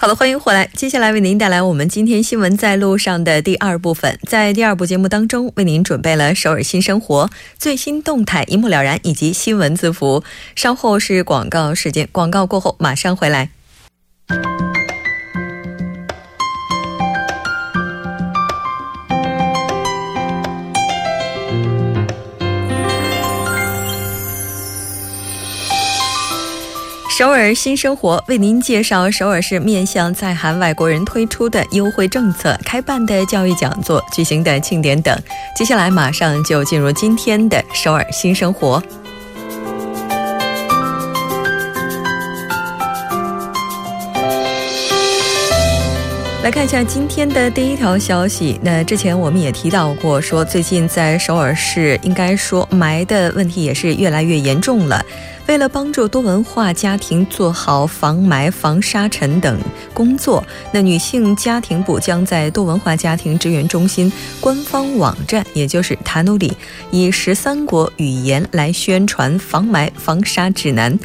好的，欢迎回来。接下来为您带来我们今天新闻在路上的第二部分。在第二部节目当中，为您准备了首尔新生活最新动态一目了然，以及新闻字符。稍后是广告时间，广告过后马上回来。首尔新生活为您介绍首尔市面向在韩外国人推出的优惠政策、开办的教育讲座、举行的庆典等。接下来马上就进入今天的首尔新生活。来看一下今天的第一条消息。那之前我们也提到过，说最近在首尔市，应该说霾的问题也是越来越严重了。为了帮助多文化家庭做好防霾、防沙尘等工作，那女性家庭部将在多文化家庭支援中心官方网站，也就是塔努里，以十三国语言来宣传防霾、防沙指南。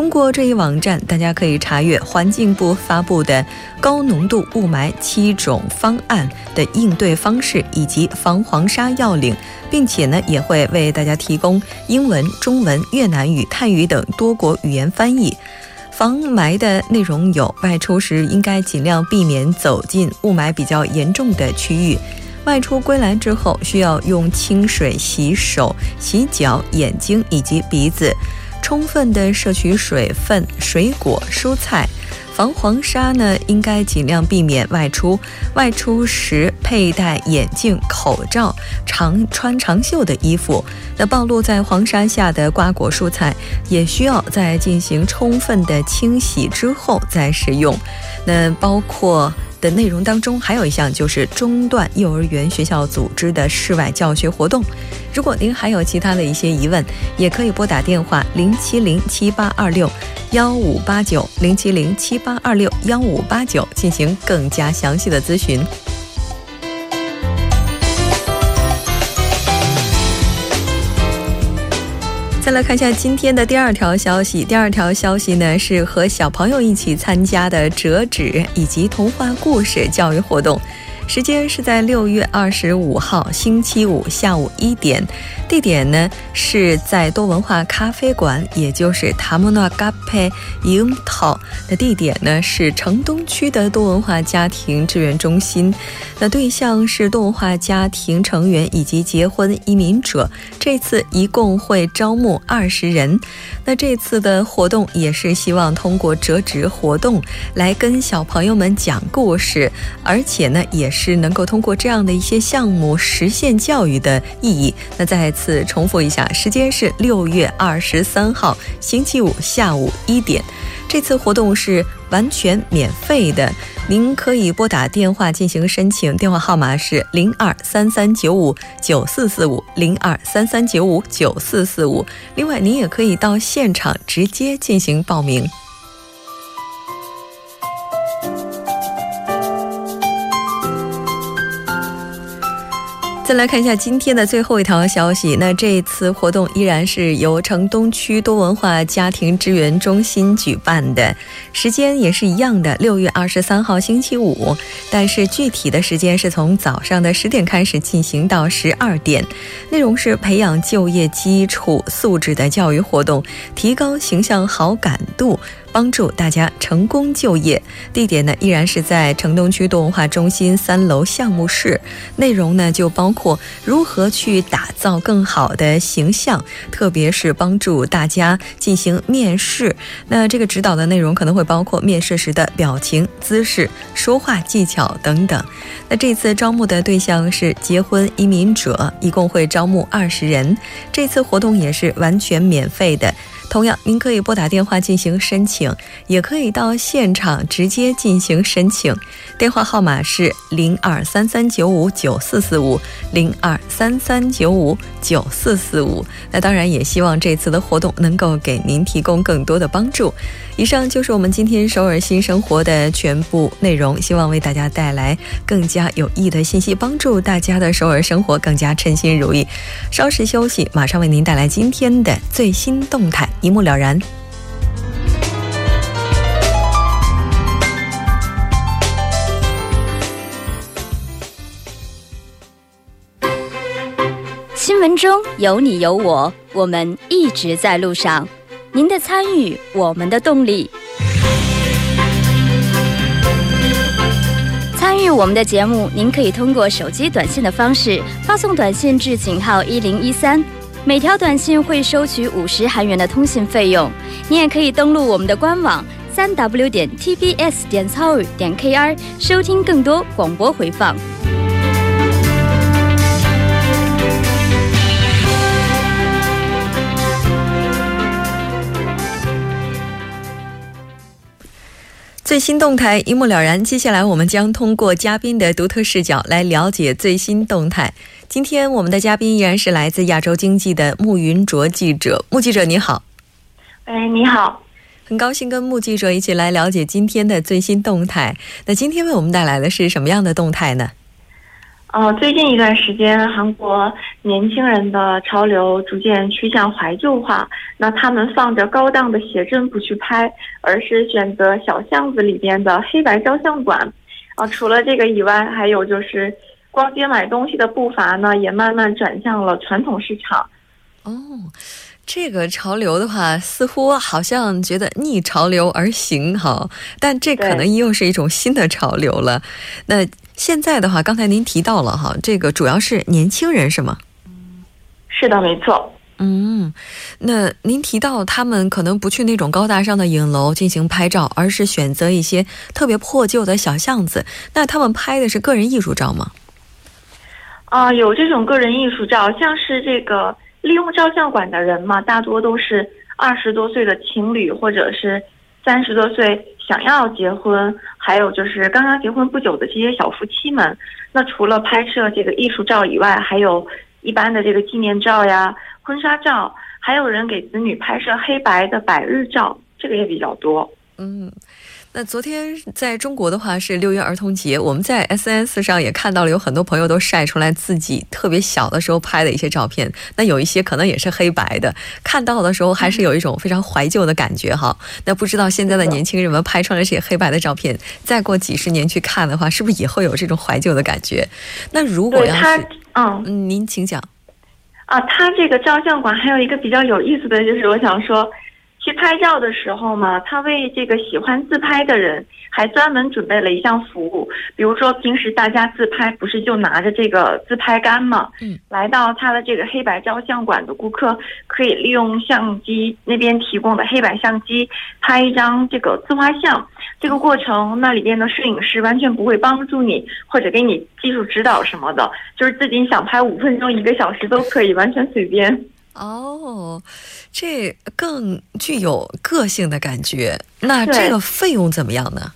通过这一网站，大家可以查阅环境部发布的高浓度雾霾七种方案的应对方式以及防黄沙要领，并且呢，也会为大家提供英文、中文、越南语、泰语等多国语言翻译。防霾的内容有：外出时应该尽量避免走进雾霾比较严重的区域；外出归来之后，需要用清水洗手、洗脚、眼睛以及鼻子。充分的摄取水分、水果、蔬菜，防黄沙呢，应该尽量避免外出。外出时佩戴眼镜、口罩，长穿长袖的衣服。那暴露在黄沙下的瓜果蔬菜，也需要在进行充分的清洗之后再食用。那包括。的内容当中还有一项就是中断幼儿园学校组织的室外教学活动。如果您还有其他的一些疑问，也可以拨打电话零七零七八二六幺五八九零七零七八二六幺五八九进行更加详细的咨询。再来看一下今天的第二条消息。第二条消息呢是和小朋友一起参加的折纸以及童话故事教育活动。时间是在六月二十五号星期五下午一点，地点呢是在多文化咖啡馆，也就是塔莫诺嘎佩樱桃的地点呢是城东区的多文化家庭志愿中心。那对象是多文化家庭成员以及结婚移民者。这次一共会招募二十人。那这次的活动也是希望通过折纸活动来跟小朋友们讲故事，而且呢也。是能够通过这样的一些项目实现教育的意义。那再次重复一下，时间是六月二十三号星期五下午一点。这次活动是完全免费的，您可以拨打电话进行申请，电话号码是零二三三九五九四四五零二三三九五九四四五。另外，您也可以到现场直接进行报名。再来看一下今天的最后一条消息。那这一次活动依然是由城东区多文化家庭支援中心举办的，时间也是一样的，六月二十三号星期五。但是具体的时间是从早上的十点开始进行到十二点，内容是培养就业基础素质的教育活动，提高形象好感度。帮助大家成功就业。地点呢依然是在城东区多文化中心三楼项目室。内容呢就包括如何去打造更好的形象，特别是帮助大家进行面试。那这个指导的内容可能会包括面试时的表情、姿势、说话技巧等等。那这次招募的对象是结婚移民者，一共会招募二十人。这次活动也是完全免费的。同样，您可以拨打电话进行申请，也可以到现场直接进行申请。电话号码是零二三三九五九四四五零二三三九五九四四五。那当然，也希望这次的活动能够给您提供更多的帮助。以上就是我们今天首尔新生活的全部内容，希望为大家带来更加有益的信息，帮助大家的首尔生活更加称心如意。稍事休息，马上为您带来今天的最新动态。一目了然。新闻中有你有我，我们一直在路上。您的参与，我们的动力。参与我们的节目，您可以通过手机短信的方式发送短信至井号一零一三。每条短信会收取五十韩元的通信费用。你也可以登录我们的官网三 w 点 tbs 点 c o 点 kr 收听更多广播回放。最新动态一目了然。接下来，我们将通过嘉宾的独特视角来了解最新动态。今天我们的嘉宾依然是来自亚洲经济的穆云卓记者。穆记者你好，哎，你好，很高兴跟穆记者一起来了解今天的最新动态。那今天为我们带来的是什么样的动态呢？呃，最近一段时间，韩国年轻人的潮流逐渐趋向怀旧化。那他们放着高档的写真不去拍，而是选择小巷子里边的黑白照相馆。啊，除了这个以外，还有就是。逛街买东西的步伐呢，也慢慢转向了传统市场。哦，这个潮流的话，似乎好像觉得逆潮流而行哈，但这可能又是一种新的潮流了。那现在的话，刚才您提到了哈，这个主要是年轻人是吗？是的，没错。嗯，那您提到他们可能不去那种高大上的影楼进行拍照，而是选择一些特别破旧的小巷子。那他们拍的是个人艺术照吗？啊，有这种个人艺术照，像是这个利用照相馆的人嘛，大多都是二十多岁的情侣，或者是三十多岁想要结婚，还有就是刚刚结婚不久的这些小夫妻们。那除了拍摄这个艺术照以外，还有一般的这个纪念照呀、婚纱照，还有人给子女拍摄黑白的百日照，这个也比较多。嗯。那昨天在中国的话是六一儿童节，我们在 S N S 上也看到了有很多朋友都晒出来自己特别小的时候拍的一些照片。那有一些可能也是黑白的，看到的时候还是有一种非常怀旧的感觉哈。那不知道现在的年轻人们拍出来这些黑白的照片，再过几十年去看的话，是不是也会有这种怀旧的感觉？那如果要是嗯，您请讲。啊，他这个照相馆还有一个比较有意思的就是，我想说。去拍照的时候嘛，他为这个喜欢自拍的人还专门准备了一项服务。比如说，平时大家自拍不是就拿着这个自拍杆嘛？嗯，来到他的这个黑白照相馆的顾客，可以利用相机那边提供的黑白相机拍一张这个自画像。这个过程，那里边的摄影师完全不会帮助你或者给你技术指导什么的，就是自己想拍五分钟、一个小时都可以，完全随便。哦，这更具有个性的感觉。那这个费用怎么样呢？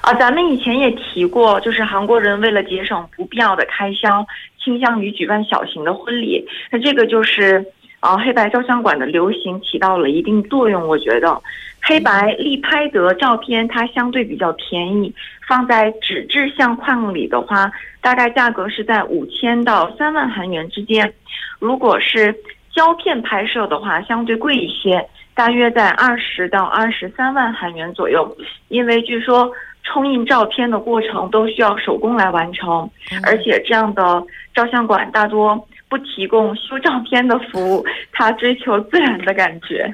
啊，咱们以前也提过，就是韩国人为了节省不必要的开销，倾向于举办小型的婚礼。那这个就是啊，黑白照相馆的流行起到了一定作用。我觉得黑白立拍的照片它相对比较便宜，放在纸质相框里的话，大概价格是在五千到三万韩元之间。如果是胶片拍摄的话，相对贵一些，大约在二十到二十三万韩元左右。因为据说冲印照片的过程都需要手工来完成，而且这样的照相馆大多不提供修照片的服务，他追求自然的感觉。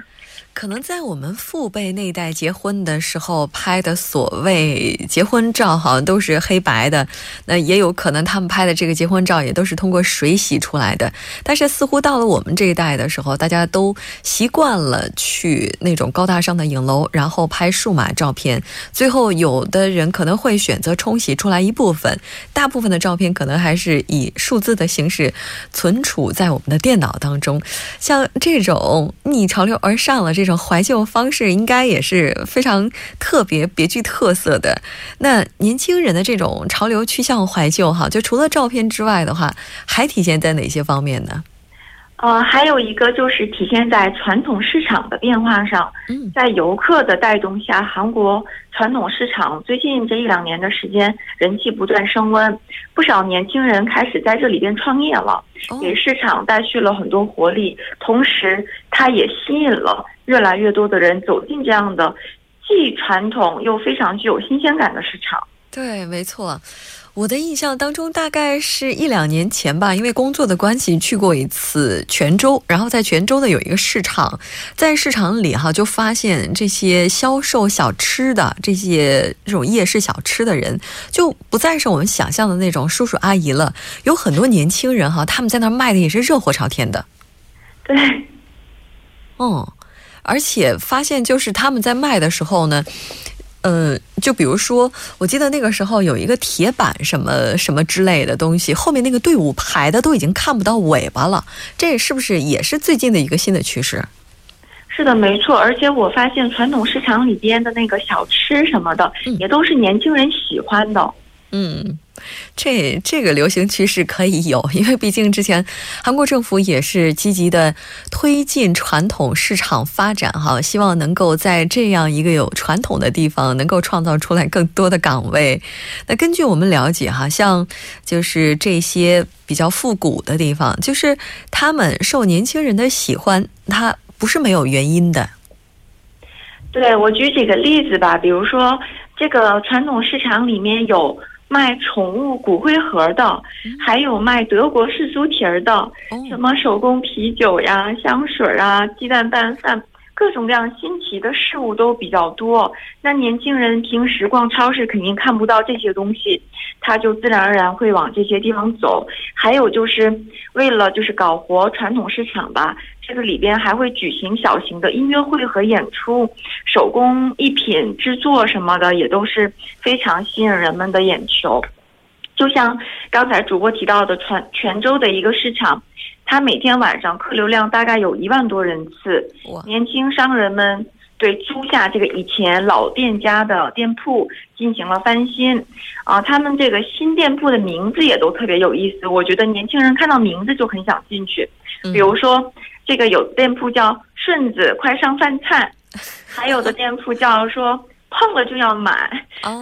可能在我们父辈那一代结婚的时候拍的所谓结婚照，好像都是黑白的。那也有可能他们拍的这个结婚照也都是通过水洗出来的。但是似乎到了我们这一代的时候，大家都习惯了去那种高大上的影楼，然后拍数码照片。最后有的人可能会选择冲洗出来一部分，大部分的照片可能还是以数字的形式存储在我们的电脑当中。像这种逆潮流而上了这。这种怀旧方式应该也是非常特别、别具特色的。那年轻人的这种潮流趋向怀旧，哈，就除了照片之外的话，还体现在哪些方面呢？呃，还有一个就是体现在传统市场的变化上。嗯，在游客的带动下，韩国传统市场最近这一两年的时间人气不断升温，不少年轻人开始在这里边创业了，给市场带去了很多活力。同时，它也吸引了越来越多的人走进这样的既传统又非常具有新鲜感的市场。对，没错。我的印象当中，大概是一两年前吧，因为工作的关系去过一次泉州，然后在泉州的有一个市场，在市场里哈就发现这些销售小吃的这些这种夜市小吃的人，就不再是我们想象的那种叔叔阿姨了，有很多年轻人哈，他们在那儿卖的也是热火朝天的。对，嗯，而且发现就是他们在卖的时候呢。嗯，就比如说，我记得那个时候有一个铁板什么什么之类的东西，后面那个队伍排的都已经看不到尾巴了。这是不是也是最近的一个新的趋势？是的，没错。而且我发现传统市场里边的那个小吃什么的，也都是年轻人喜欢的。嗯。这这个流行趋势可以有，因为毕竟之前韩国政府也是积极的推进传统市场发展哈，希望能够在这样一个有传统的地方能够创造出来更多的岗位。那根据我们了解哈，像就是这些比较复古的地方，就是他们受年轻人的喜欢，它不是没有原因的。对我举几个例子吧，比如说这个传统市场里面有。卖宠物骨灰盒的，还有卖德国式猪蹄儿的，什么手工啤酒呀、香水啊、鸡蛋拌饭，各种各样新奇的事物都比较多。那年轻人平时逛超市肯定看不到这些东西，他就自然而然会往这些地方走。还有就是为了就是搞活传统市场吧。这个里边还会举行小型的音乐会和演出，手工艺品制作什么的也都是非常吸引人们的眼球。就像刚才主播提到的，泉泉州的一个市场，它每天晚上客流量大概有一万多人次。年轻商人们对租下这个以前老店家的店铺进行了翻新，啊，他们这个新店铺的名字也都特别有意思。我觉得年轻人看到名字就很想进去，比如说。这个有店铺叫顺子快上饭菜，还有的店铺叫说碰了就要买，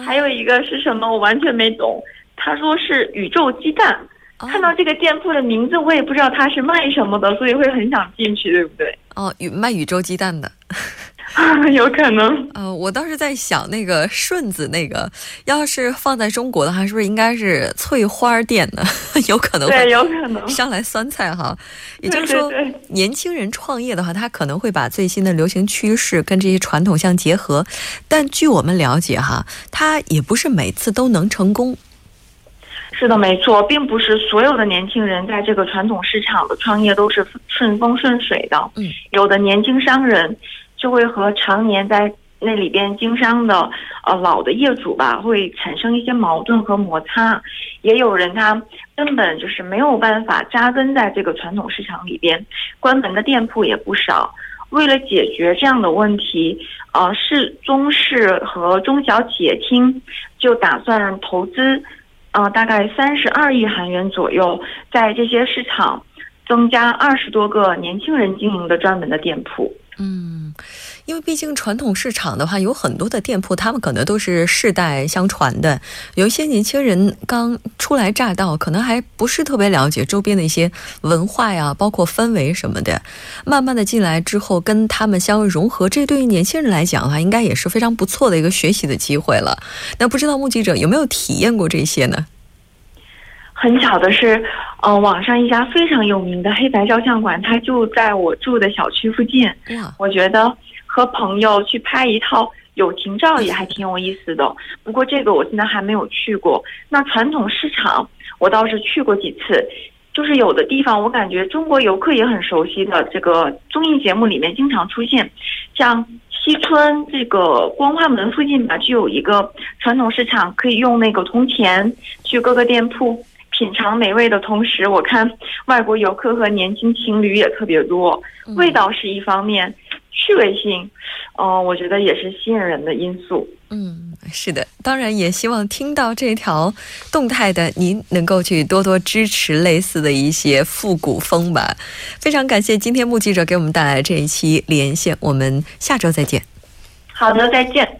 还有一个是什么我完全没懂，他说是宇宙鸡蛋。看到这个店铺的名字，我也不知道他是卖什么的，所以会很想进去，对不对？哦，宇卖宇宙鸡蛋的。有可能，呃，我倒是在想，那个顺子那个，要是放在中国的话，是不是应该是翠花店呢？有可能对，有可能上来酸菜哈。也就是说，年轻人创业的话，他可能会把最新的流行趋势跟这些传统相结合。但据我们了解哈，他也不是每次都能成功。是的，没错，并不是所有的年轻人在这个传统市场的创业都是顺风顺水的。嗯，有的年轻商人。就会和常年在那里边经商的呃老的业主吧，会产生一些矛盾和摩擦。也有人他根本就是没有办法扎根在这个传统市场里边，关门的店铺也不少。为了解决这样的问题，呃，市中市和中小企业厅就打算投资，嗯，大概三十二亿韩元左右，在这些市场增加二十多个年轻人经营的专门的店铺。嗯，因为毕竟传统市场的话，有很多的店铺，他们可能都是世代相传的。有一些年轻人刚初来乍到，可能还不是特别了解周边的一些文化呀，包括氛围什么的。慢慢的进来之后，跟他们相融合，这对于年轻人来讲的话，应该也是非常不错的一个学习的机会了。那不知道目击者有没有体验过这些呢？很巧的是，呃，网上一家非常有名的黑白照相馆，它就在我住的小区附近。我觉得和朋友去拍一套友情照也还挺有意思的。不过这个我现在还没有去过。那传统市场我倒是去过几次，就是有的地方我感觉中国游客也很熟悉的，这个综艺节目里面经常出现，像西村这个光化门附近吧，就有一个传统市场，可以用那个铜钱去各个店铺。品尝美味的同时，我看外国游客和年轻情侣也特别多。味道是一方面，趣味性，嗯，我觉得也是吸引人的因素。嗯，是的，当然也希望听到这条动态的您能够去多多支持类似的一些复古风吧。非常感谢今天目击者给我们带来这一期连线，我们下周再见。好的，再见。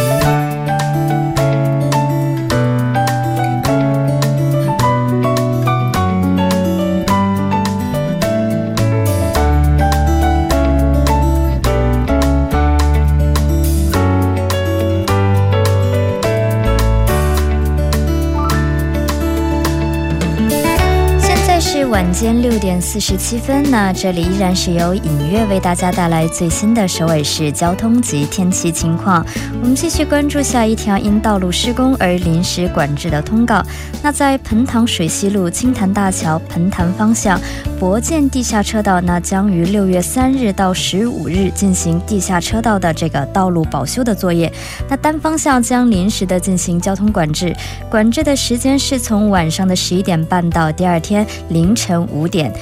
晚间六点四十七分，那这里依然是由影月为大家带来最新的首尔市交通及天气情况。我们继续关注下一条因道路施工而临时管制的通告。那在盆塘水西路青潭大桥盆潭方向博建地下车道，那将于六月三日到十五日进行地下车道的这个道路保修的作业。那单方向将临时的进行交通管制，管制的时间是从晚上的十一点半到第二天凌晨。五点。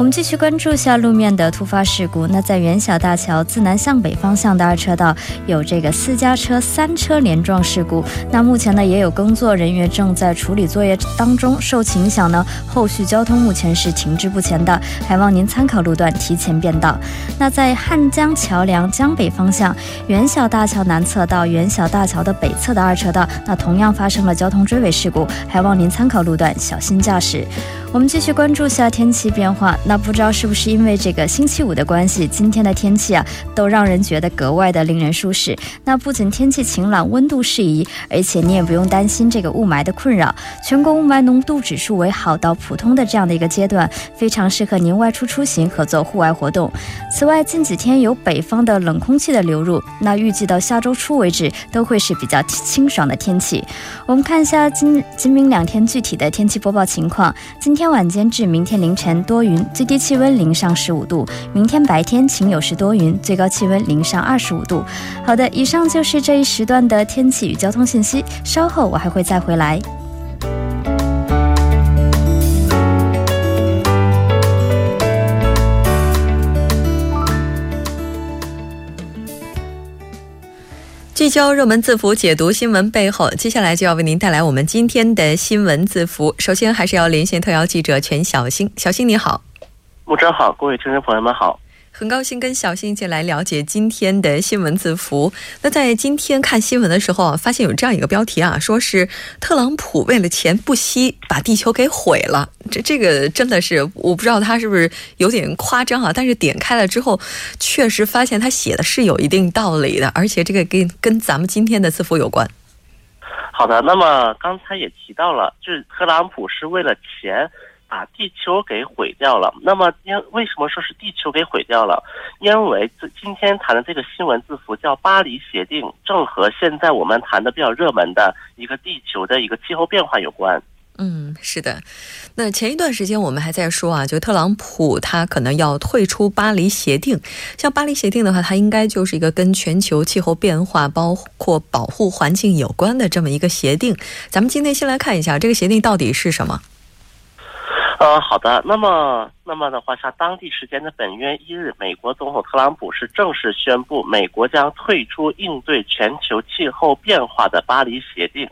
我们继续关注下路面的突发事故。那在元小大桥自南向北方向的二车道有这个私家车三车连撞事故。那目前呢也有工作人员正在处理作业当中，受其影响呢，后续交通目前是停滞不前的，还望您参考路段提前变道。那在汉江桥梁江北方向元小大桥南侧到元小大桥的北侧的二车道，那同样发生了交通追尾事故，还望您参考路段小心驾驶。我们继续关注下天气变化。那不知道是不是因为这个星期五的关系，今天的天气啊，都让人觉得格外的令人舒适。那不仅天气晴朗，温度适宜，而且你也不用担心这个雾霾的困扰。全国雾霾浓度指数为好到普通的这样的一个阶段，非常适合您外出出行和做户外活动。此外，近几天有北方的冷空气的流入，那预计到下周初为止都会是比较清爽的天气。我们看一下今今明两天具体的天气播报情况。今天晚间至明天凌晨多云。最低气温零上十五度，明天白天晴有时多云，最高气温零上二十五度。好的，以上就是这一时段的天气与交通信息，稍后我还会再回来。聚焦热门字符，解读新闻背后，接下来就要为您带来我们今天的新闻字符。首先，还是要连线特邀记者全小星，小星你好。木真好，各位听众朋友们好，很高兴跟小新一起来了解今天的新闻字符。那在今天看新闻的时候啊，发现有这样一个标题啊，说是特朗普为了钱不惜把地球给毁了。这这个真的是我不知道他是不是有点夸张啊，但是点开了之后，确实发现他写的是有一定道理的，而且这个跟跟咱们今天的字符有关。好的，那么刚才也提到了，就是特朗普是为了钱。把地球给毁掉了。那么，因为什么说是地球给毁掉了？因为这今天谈的这个新闻字符叫巴黎协定，正和现在我们谈的比较热门的一个地球的一个气候变化有关。嗯，是的。那前一段时间我们还在说啊，就特朗普他可能要退出巴黎协定。像巴黎协定的话，它应该就是一个跟全球气候变化、包括保护环境有关的这么一个协定。咱们今天先来看一下这个协定到底是什么。呃，好的，那么，那么的话，像当地时间的本月一日，美国总统特朗普是正式宣布，美国将退出应对全球气候变化的巴黎协定。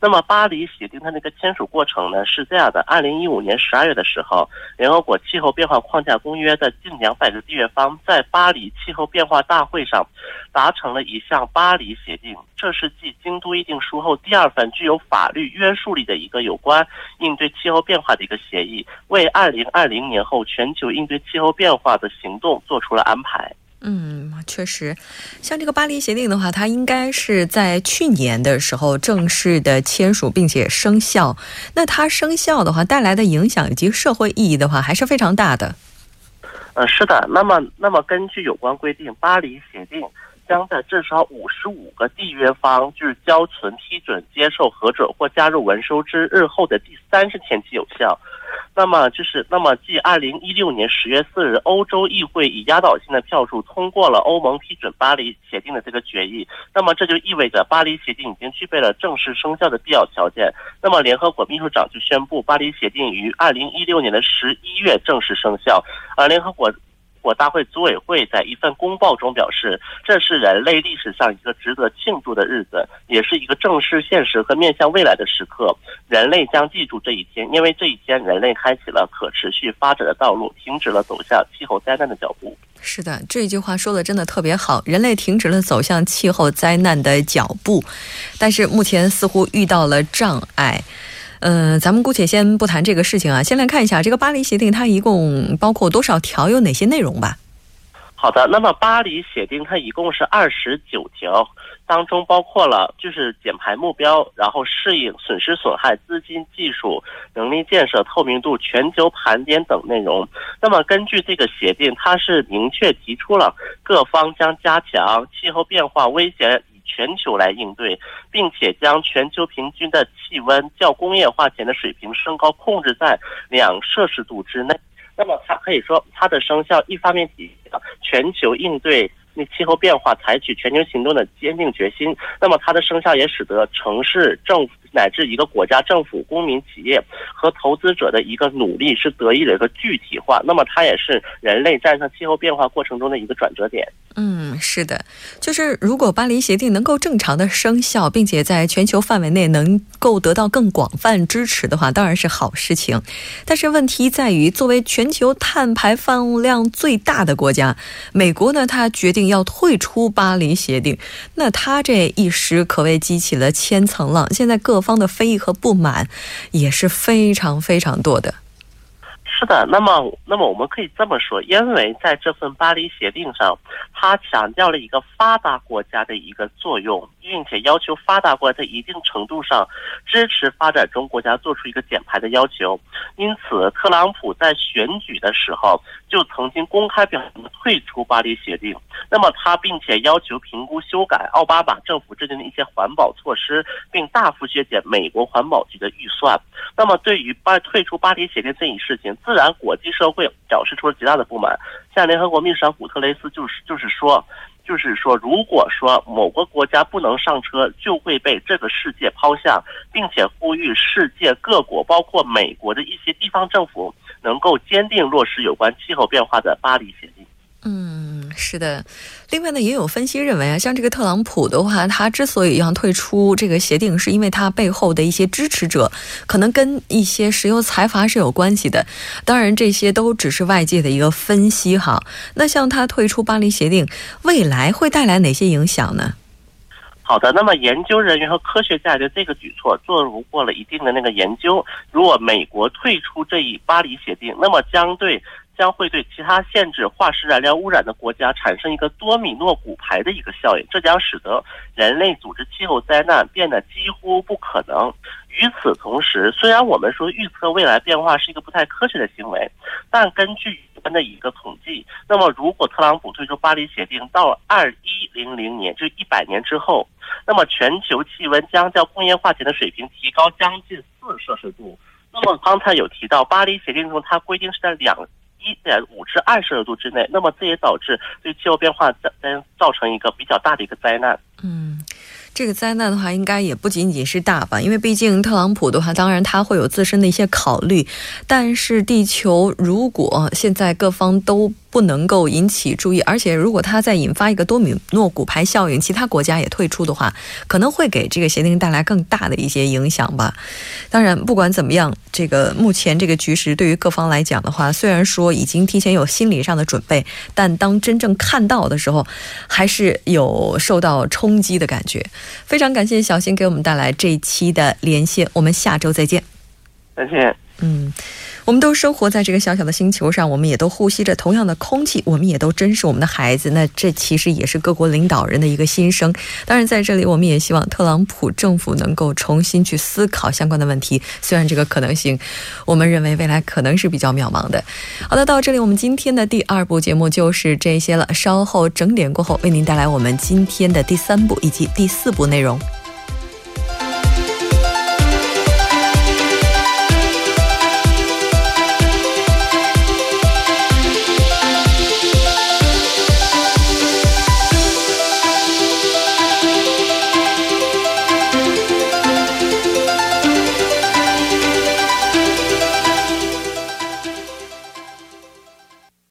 那么，巴黎协定它那个签署过程呢是这样的：二零一五年十二月的时候，联合国气候变化框架公约的近两百个缔约方在巴黎气候变化大会上达成了一项巴黎协定，这是继京都议定书后第二份具有法律约束力的一个有关应对气候变化的一个协议，为二零二零年后全球应对气候变化的行动做出了安排。嗯，确实，像这个巴黎协定的话，它应该是在去年的时候正式的签署并且生效。那它生效的话带来的影响以及社会意义的话，还是非常大的。呃，是的。那么，那么根据有关规定，巴黎协定将在至少五十五个缔约方就是交存、批准、接受、核准或加入文书之日后的第三十天起有效。那么就是，那么继二零一六年十月四日，欧洲议会以压倒性的票数通过了欧盟批准巴黎协定的这个决议，那么这就意味着巴黎协定已经具备了正式生效的必要条件。那么联合国秘书长就宣布，巴黎协定于二零一六年的十一月正式生效。而联合国。国大会组委会在一份公报中表示，这是人类历史上一个值得庆祝的日子，也是一个正视现实和面向未来的时刻。人类将记住这一天，因为这一天，人类开启了可持续发展的道路，停止了走向气候灾难的脚步。是的，这句话说的真的特别好，人类停止了走向气候灾难的脚步，但是目前似乎遇到了障碍。嗯，咱们姑且先不谈这个事情啊，先来看一下这个巴黎协定，它一共包括多少条，有哪些内容吧。好的，那么巴黎协定它一共是二十九条，当中包括了就是减排目标，然后适应损失损害、资金、技术、能力建设、透明度、全球盘点等内容。那么根据这个协定，它是明确提出了各方将加强气候变化危险。全球来应对，并且将全球平均的气温较工业化前的水平升高控制在两摄氏度之内。那么，它可以说它的生效一方面体现了全球应对那气候变化、采取全球行动的坚定决心。那么，它的生效也使得城市政府。乃至一个国家政府、公民、企业和投资者的一个努力是得以的一个具体化，那么它也是人类战胜气候变化过程中的一个转折点。嗯，是的，就是如果巴黎协定能够正常的生效，并且在全球范围内能够得到更广泛支持的话，当然是好事情。但是问题在于，作为全球碳排放量最大的国家，美国呢，它决定要退出巴黎协定，那他这一时可谓激起了千层浪。现在各方的非议和不满也是非常非常多的。的，那么，那么我们可以这么说，因为在这份巴黎协定上，它强调了一个发达国家的一个作用，并且要求发达国家在一定程度上支持发展中国家做出一个减排的要求。因此，特朗普在选举的时候就曾经公开表明退出巴黎协定。那么，他并且要求评估修改奥巴马政府制定的一些环保措施，并大幅削减美国环保局的预算。那么，对于巴退出巴黎协定这一事情，自自然，国际社会表示出了极大的不满。像联合国秘书长古特雷斯就是就是说，就是说，如果说某个国家不能上车，就会被这个世界抛下，并且呼吁世界各国，包括美国的一些地方政府，能够坚定落实有关气候变化的巴黎协定。嗯，是的。另外呢，也有分析认为啊，像这个特朗普的话，他之所以要退出这个协定，是因为他背后的一些支持者可能跟一些石油财阀是有关系的。当然，这些都只是外界的一个分析哈。那像他退出巴黎协定，未来会带来哪些影响呢？好的，那么研究人员和科学家对这个举措做过了一定的那个研究。如果美国退出这一巴黎协定，那么将对。将会对其他限制化石燃料污染的国家产生一个多米诺骨牌的一个效应，这将使得人类组织气候灾难变得几乎不可能。与此同时，虽然我们说预测未来变化是一个不太科学的行为，但根据我们的一个统计，那么如果特朗普退出巴黎协定到二一零零年，就一百年之后，那么全球气温将较工业化前的水平提高将近四摄氏度。那么刚才有提到巴黎协定中，它规定是在两。一点五至二摄氏度之内，那么这也导致对气候变化造造成一个比较大的一个灾难。嗯。这个灾难的话，应该也不仅仅是大吧，因为毕竟特朗普的话，当然他会有自身的一些考虑。但是地球如果现在各方都不能够引起注意，而且如果它再引发一个多米诺骨牌效应，其他国家也退出的话，可能会给这个协定带来更大的一些影响吧。当然，不管怎么样，这个目前这个局势对于各方来讲的话，虽然说已经提前有心理上的准备，但当真正看到的时候，还是有受到冲击的感觉。非常感谢小新给我们带来这一期的连线，我们下周再见。再见。嗯。我们都生活在这个小小的星球上，我们也都呼吸着同样的空气，我们也都珍视我们的孩子。那这其实也是各国领导人的一个心声。当然，在这里我们也希望特朗普政府能够重新去思考相关的问题。虽然这个可能性，我们认为未来可能是比较渺茫的。好的，到这里我们今天的第二部节目就是这些了。稍后整点过后，为您带来我们今天的第三部以及第四部内容。